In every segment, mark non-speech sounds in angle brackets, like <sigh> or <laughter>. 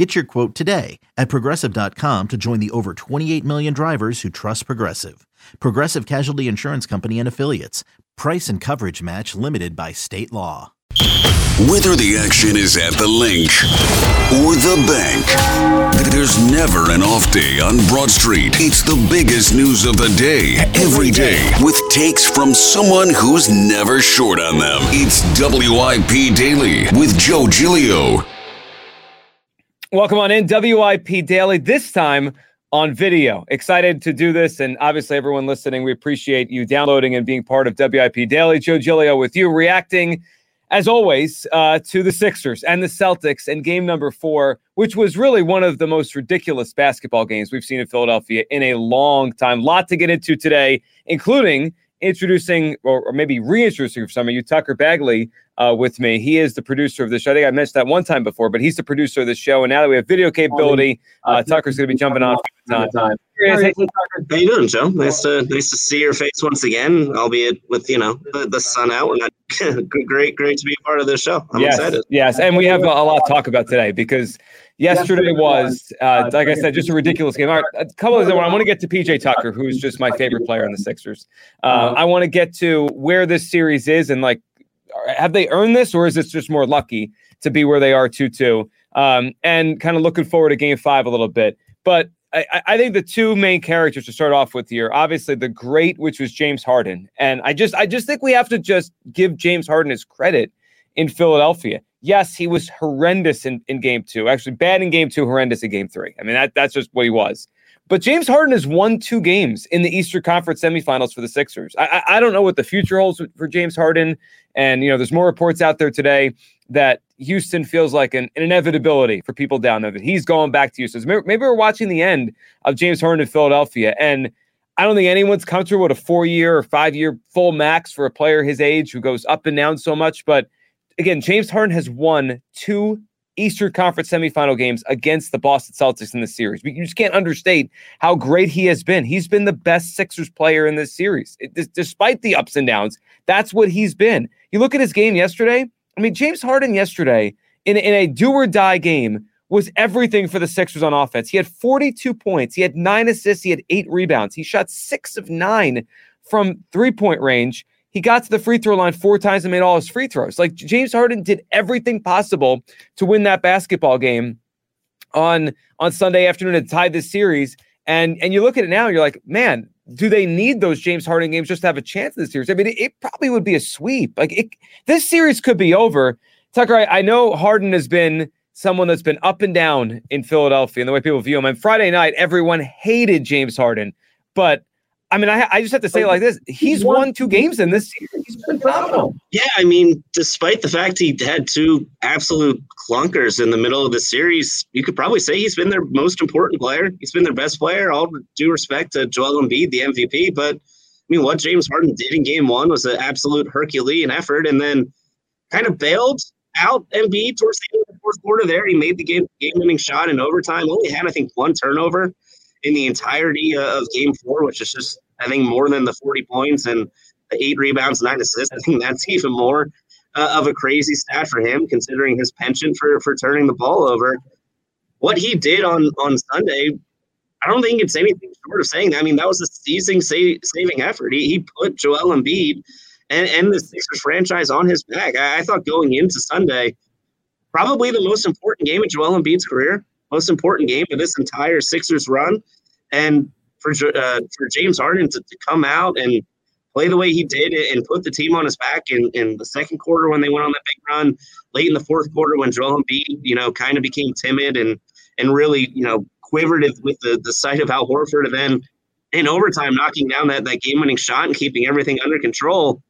Get your quote today at progressive.com to join the over 28 million drivers who trust Progressive. Progressive Casualty Insurance Company and Affiliates. Price and coverage match limited by state law. Whether the action is at the Linc or the bank, there's never an off day on Broad Street. It's the biggest news of the day, every day, with takes from someone who's never short on them. It's WIP Daily with Joe Giglio. Welcome on in, WIP Daily, this time on video. Excited to do this. And obviously, everyone listening, we appreciate you downloading and being part of WIP Daily. Joe Giglio with you, reacting, as always, uh, to the Sixers and the Celtics and game number four, which was really one of the most ridiculous basketball games we've seen in Philadelphia in a long time. Lot to get into today, including introducing or, or maybe reintroducing for some of you Tucker Bagley uh, with me. He is the producer of the show. I think I mentioned that one time before, but he's the producer of the show. And now that we have video capability, uh, Tucker's going to be jumping on time. How you doing, Joe? Nice to nice to see your face once again, albeit with you know the, the sun out. And <laughs> great, great to be a part of this show. I'm yes, excited. Yes, and we have a, a lot to talk about today because yesterday was, uh, like I said, just a ridiculous game. All right, a couple of things. I want to get to PJ Tucker, who's just my favorite player on the Sixers. Uh, I want to get to where this series is and like have they earned this or is this just more lucky to be where they are 2 2? Um, and kind of looking forward to game five a little bit. But I, I, think the two main characters to start off with here, obviously the great, which was James Harden. And I just I just think we have to just give James Harden his credit in Philadelphia. Yes, he was horrendous in, in game two. Actually, bad in game two, horrendous in game three. I mean, that that's just what he was. But James Harden has won two games in the Eastern Conference semifinals for the Sixers. I, I, I don't know what the future holds for James Harden. And, you know, there's more reports out there today that Houston feels like an, an inevitability for people down there that he's going back to Houston. Maybe, maybe we're watching the end of James Harden in Philadelphia. And I don't think anyone's comfortable with a four year or five year full max for a player his age who goes up and down so much. But again, James Harden has won two Eastern Conference semifinal games against the Boston Celtics in the series. You just can't understate how great he has been. He's been the best Sixers player in this series, it, despite the ups and downs. That's what he's been. You look at his game yesterday. I mean, James Harden yesterday in, in a do or die game was everything for the Sixers on offense. He had 42 points, he had nine assists, he had eight rebounds. He shot six of nine from three point range. He got to the free throw line four times and made all his free throws. Like James Harden did everything possible to win that basketball game on on Sunday afternoon and tie this series. And and you look at it now, you're like, man, do they need those James Harden games just to have a chance in the series? I mean, it, it probably would be a sweep. Like it, this series could be over. Tucker, I, I, know Harden has been someone that's been up and down in Philadelphia and the way people view him. And Friday night, everyone hated James Harden, but I mean, I, I just have to say like this: he's won two games in this series. He's been phenomenal. Yeah, I mean, despite the fact he had two absolute clunkers in the middle of the series, you could probably say he's been their most important player. He's been their best player. All due respect to Joel Embiid, the MVP, but I mean, what James Harden did in Game One was an absolute Herculean effort, and then kind of bailed out Embiid towards the end of the fourth quarter. There, he made the game game-winning shot in overtime. Only had I think one turnover in the entirety of game four, which is just, I think, more than the 40 points and the eight rebounds, nine assists. <laughs> I think that's even more uh, of a crazy stat for him, considering his penchant for, for turning the ball over. What he did on, on Sunday, I don't think it's anything short of saying that. I mean, that was a season saving effort. He, he put Joel Embiid and, and the Sixers franchise on his back. I, I thought going into Sunday, probably the most important game of Joel Embiid's career most important game of this entire Sixers run. And for uh, for James Harden to, to come out and play the way he did and put the team on his back in, in the second quarter when they went on that big run, late in the fourth quarter when Joel Embiid, you know, kind of became timid and and really, you know, quivered with the, the sight of Al Horford and then in overtime knocking down that, that game winning shot and keeping everything under control.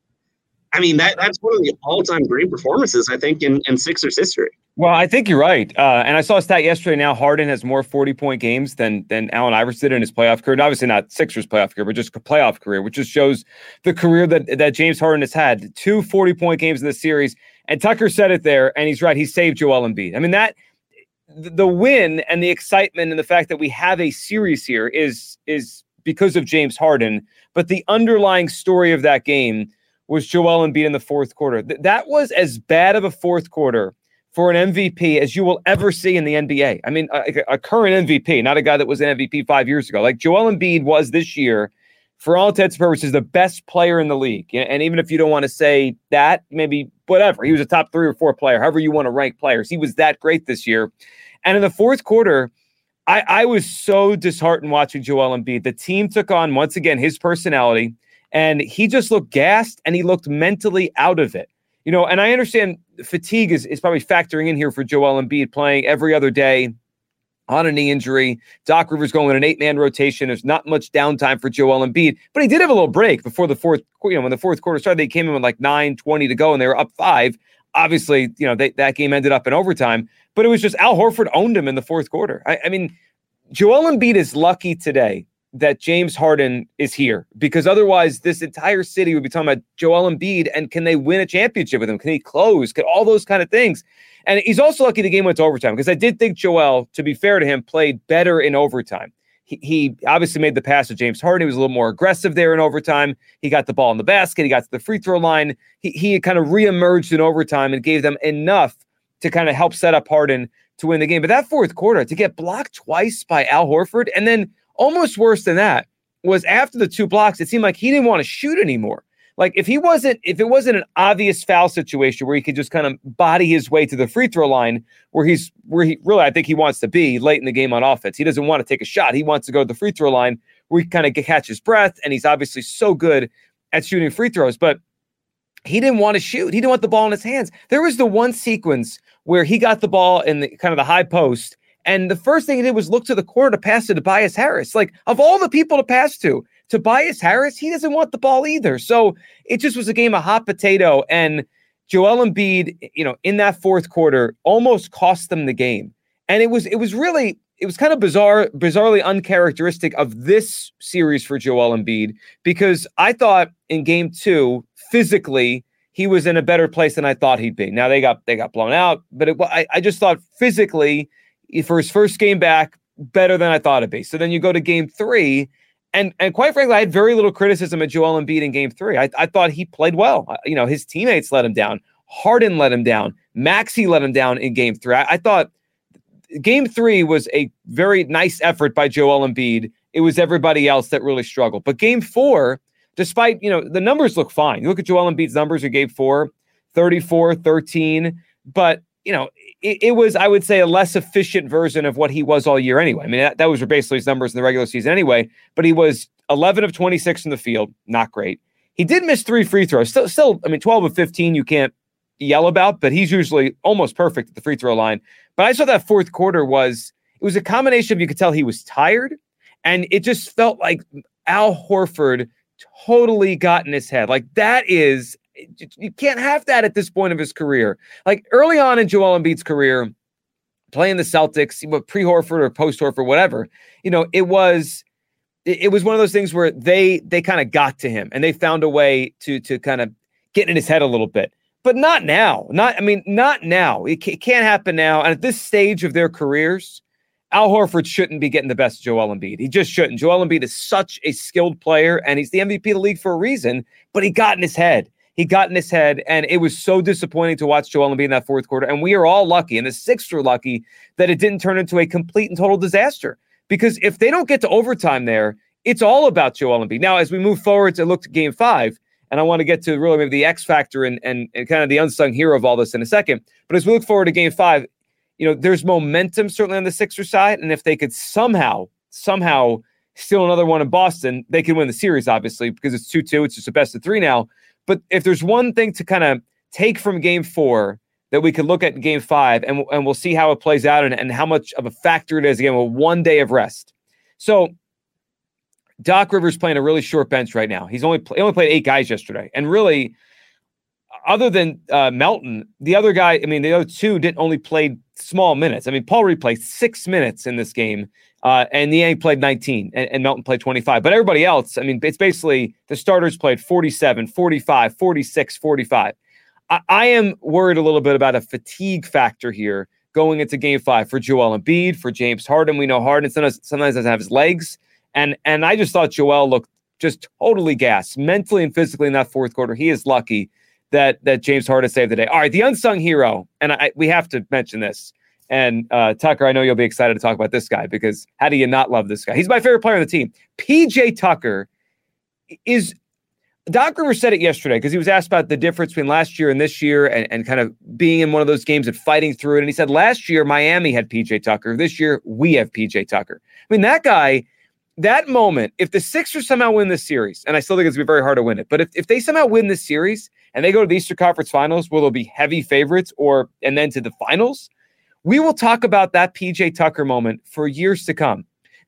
I mean, that that's one of the all time great performances, I think, in, in Sixers history. Well, I think you're right. Uh, and I saw a stat yesterday. Now Harden has more 40 point games than than Allen Iverson did in his playoff career. And obviously not Sixers playoff career, but just playoff career, which just shows the career that that James Harden has had. Two 40 point games in the series. And Tucker said it there, and he's right. He saved Joel Embiid. I mean that the win and the excitement and the fact that we have a series here is is because of James Harden. But the underlying story of that game was Joel Embiid in the fourth quarter. Th- that was as bad of a fourth quarter for an MVP as you will ever see in the NBA. I mean, a, a, current MVP, not a guy that was an MVP five years ago. Like Joel Embiid was this year, for all intents and purposes, the best player in the league. And even if you don't want to say that, maybe whatever, he was a top three or four player, however you want to rank players. He was that great this year. And in the fourth quarter, I, I was so disheartened watching Joel Embiid. The team took on once again his personality, and he just looked gassed and he looked mentally out of it. You know, and I understand fatigue is, is probably factoring in here for Joel Embiid playing every other day on a knee injury. Doc Rivers going in an eight-man rotation. There's not much downtime for Joel Embiid, but he did have a little break before the fourth. You know, when the fourth quarter started, they came in with like nine twenty to go, and they were up five. Obviously, you know they, that game ended up in overtime, but it was just Al Horford owned him in the fourth quarter. I, I mean, Joel Embiid is lucky today that James Harden is here because otherwise this entire city would be talking about Joel Embiid and can they win a championship with him? Can he close? Can all those kind of things? And he's also lucky the game went to overtime because I did think Joel, to be fair to him, played better in overtime. He, he obviously made the pass to James Harden. He was a little more aggressive there in overtime. He got the ball in the basket. He got to the free throw line. He, he kind of reemerged in overtime and gave them enough to kind of help set up Harden to win the game. But that fourth quarter, to get blocked twice by Al Horford and then Almost worse than that was after the two blocks, it seemed like he didn't want to shoot anymore. Like if he wasn't, if it wasn't an obvious foul situation where he could just kind of body his way to the free throw line, where he's where he really, I think he wants to be late in the game on offense. He doesn't want to take a shot. He wants to go to the free throw line where he kind of catch his breath, and he's obviously so good at shooting free throws. But he didn't want to shoot. He didn't want the ball in his hands. There was the one sequence where he got the ball in the kind of the high post and the first thing he did was look to the corner to pass to Tobias Harris. Like, of all the people to pass to, Tobias Harris, he doesn't want the ball either. So it just was a game of hot potato. And Joel Embiid, you know, in that fourth quarter almost cost them the game. And it was it was really it was kind of bizarre, bizarrely uncharacteristic of this series for Joel Embiid because I thought in game two, physically, he was in a better place than I thought he'd be. Now they got they got blown out, but it, I, I just thought physically for his first game back, better than I thought it'd be. So then you go to game three, and and quite frankly, I had very little criticism of Joel Embiid in game three. I, I thought he played well. You know, his teammates let him down. Harden let him down. Maxey let him down in game three. I, I thought game three was a very nice effort by Joel Embiid. It was everybody else that really struggled. But game four, despite, you know, the numbers look fine. You look at Joel Embiid's numbers in game four, 34, 13. But you know, it, it, was, I would say, a less efficient version of what he was all year anyway. I mean, that, that was basically his numbers in the regular season anyway, but he was 11 of 26 in the field, not great. He did miss three free throws. Still, still, I mean, 12 of 15, you can't yell about, but he's usually almost perfect at the free throw line. But I saw that fourth quarter was, it was a combination of you could tell he was tired, and it just felt like Al Horford totally got in his head. Like that is you can't have that at this point of his career. Like early on in Joel Embiid's career, playing the Celtics, pre Horford or post Horford, whatever, you know, it was it, was one of those things where they they kind of got to him and they found a way to to kind of get in his head a little bit. But not now. Not I mean, not now. It, it can't happen now. And at this stage of their careers, Al Horford shouldn't be getting the best of Joel Embiid. He just shouldn't. Joel Embiid is such a skilled player and he's the MVP of the league for a reason, but he got in his head he got in his head, and it was so disappointing to watch Joel Embiid in that fourth quarter. And we are all lucky, and the Sixers are lucky that it didn't turn into a complete and total disaster. Because if they don't get to overtime there, it's all about Joel Embiid. Now, as we move forward to look to Game Five, and I want to get to really maybe the X factor and, and and kind of the unsung hero of all this in a second. But as we look forward to Game Five, you know, there's momentum certainly on the Sixers side, and if they could somehow somehow steal another one in Boston, they can win the series, obviously, because it's 2 2. It's just a best of three now. But if there's one thing to kind of take from game four that we could look at in game five, and, and we'll see how it plays out and, and how much of a factor it is again with one day of rest. So Doc Rivers playing a really short bench right now. He's only he only played eight guys yesterday, and really, other than uh, Melton, the other guy, I mean, the other two didn't only play small minutes. I mean, Paul Reed played six minutes in this game, uh, and Niang played 19, and, and, Melton played 25. But everybody else, I mean, it's basically the starters played 47, 45, 46, 45. I, I am worried a little bit about a fatigue factor here going into game five for Joel Embiid, for James Harden. We know Harden sometimes, sometimes doesn't have his legs. And, and I just thought Joel looked just totally gassed mentally and physically in that fourth quarter. He is lucky that that James Harden saved the day. All right, the unsung hero, and I, we have to mention this. And uh, Tucker, I know you'll be excited to talk about this guy because how do you not love this guy? He's my favorite player on the team. PJ Tucker is. Doc Rivers said it yesterday because he was asked about the difference between last year and this year and, and kind of being in one of those games and fighting through it. And he said last year Miami had PJ Tucker. This year we have PJ Tucker. I mean, that guy that moment, if the Sixers somehow win this series, and I still think it's gonna be very hard to win it, but if, if they somehow win this series and they go to the Eastern Conference Finals, will they'll be heavy favorites or and then to the finals? We will talk about that PJ Tucker moment for years to come.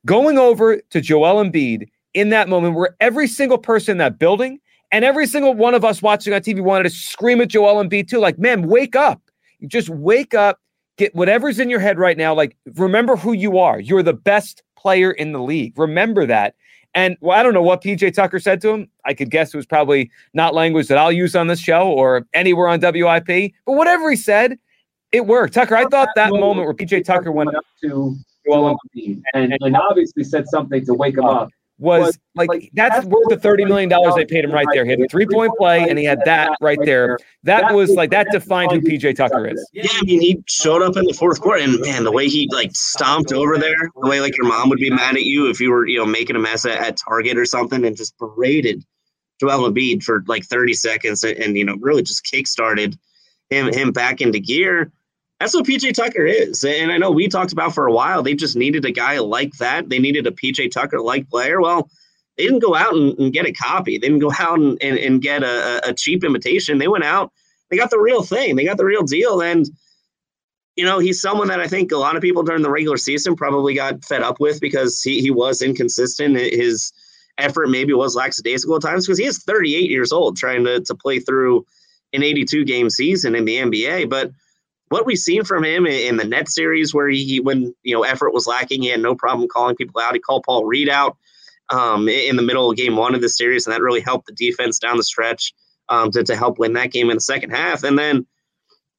Going over to Joel Embiid in that moment where every single person in that building and every single one of us watching on TV wanted to scream at Joel Embiid too, like, man, wake up. Just wake up, get whatever's in your head right now. Like, remember who you are. You're the best player in the league. Remember that. And well, I don't know what PJ Tucker said to him. I could guess it was probably not language that I'll use on this show or anywhere on WIP. But whatever he said, it worked. Tucker, I thought that moment where PJ Tucker went up to Joel Embiid and, and obviously said something to wake him up was like, like that's, that's worth the thirty million dollars they paid him right there. He had a three point play and he had that right there. That was like that defined who PJ Tucker is. Yeah, I mean he showed up in the fourth quarter and man, the way he like stomped over there, the way like your mom would be mad at you if you were you know making a mess at, at Target or something, and just paraded Joel Embiid for like thirty seconds and, and you know really just kickstarted him him back into gear. That's what PJ Tucker is. And I know we talked about for a while, they just needed a guy like that. They needed a PJ Tucker like player. Well, they didn't go out and, and, get a copy. They didn't go out and, and, and get a, a, cheap imitation. They went out, they got the real thing, they got the real deal. And, you know, he's someone that I think a lot of people during the regular season probably got fed up with because he, he was inconsistent. His effort maybe was lackadaisical at times because he is 38 years old trying to, to play through an 82 game season in the NBA. But what we've seen from him in the net series where he, when you know effort was lacking, he had no problem calling people out. He called Paul Reed out um, in the middle of game one of the series, and that really helped the defense down the stretch um, to, to help win that game in the second half. And then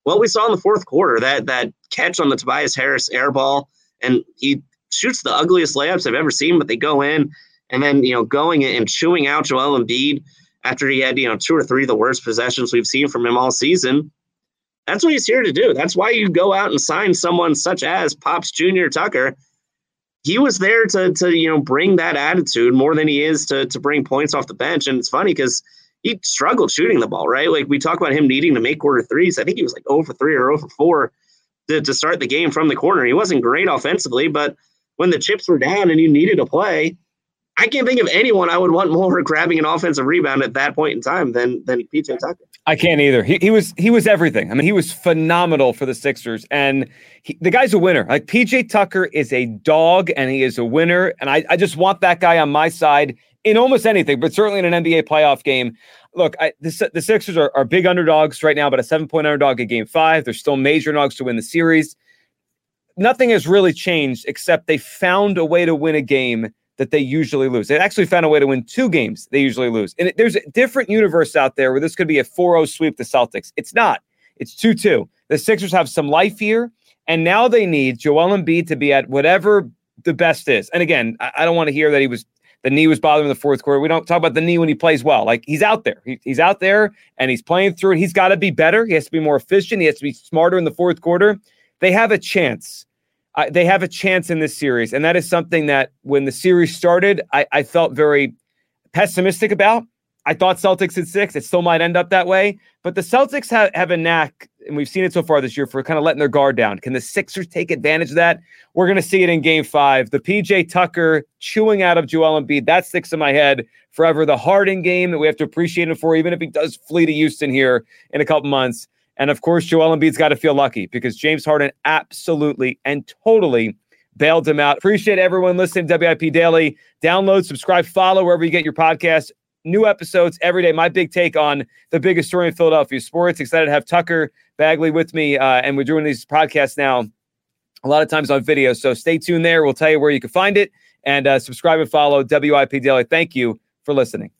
what we saw in the fourth quarter, that that catch on the Tobias Harris air ball, and he shoots the ugliest layups I've ever seen, but they go in. And then, you know, going and chewing out Joel Embiid after he had, you know, two or three of the worst possessions we've seen from him all season that's what he's here to do. That's why you go out and sign someone such as Pops Junior Tucker. He was there to to you know bring that attitude more than he is to to bring points off the bench. And it's funny because he struggled shooting the ball, right? Like we talk about him needing to make corner threes. I think he was like 0 for 3 or 0 for 4 to, to start the game from the corner. He wasn't great offensively, but when the chips were down and you needed to play, I can't think of anyone I would want more <laughs> grabbing an offensive rebound at that point in time than than PJ Tucker. I can't either. He, he was he was everything. I mean, he was phenomenal for the Sixers, and he, the guy's a winner. Like PJ Tucker is a dog, and he is a winner. And I, I just want that guy on my side in almost anything, but certainly in an NBA playoff game. Look, I, the, the Sixers are, are big underdogs right now, but a seven point underdog in Game Five. They're still major dogs to win the series. Nothing has really changed except they found a way to win a game that they usually lose. They actually found a way to win two games they usually lose. And it, there's a different universe out there where this could be a 4 0 sweep the Celtics. It's not. It's 2 2. The Sixers have some life here, and now they need Joel Embiid to be at whatever the best is. And again, I, I don't want to hear that he was the knee was bothering the fourth quarter. We don't talk about the knee when he plays well. Like he's out there. He, he's out there and he's playing through it. He's got to be better. He has to be more efficient. He has to be smarter in the fourth quarter. They have a chance I, they have a chance in this series. And that is something that when the series started, I, I felt very pessimistic about. I thought Celtics at six. It still might end up that way. But the Celtics have, have a knack, and we've seen it so far this year, for kind of letting their guard down. Can the Sixers take advantage of that? We're going to see it in game five. The PJ Tucker chewing out of Joel Embiid, that sticks in my head forever. The Harden game that we have to appreciate him for, even if he does flee to Houston here in a couple months. And of course, Joel Embiid's got to feel lucky because James Harden absolutely and totally bailed him out. Appreciate everyone listening to WIP Daily. Download, subscribe, follow wherever you get your podcast. new episodes every day. My big take on the biggest story in Philadelphia sports. Excited to have Tucker Bagley with me, uh, and we're doing these podcasts now a lot of times on video. So stay tuned there. We'll tell you where you can find it and uh, subscribe and follow WIP Daily. Thank you for listening.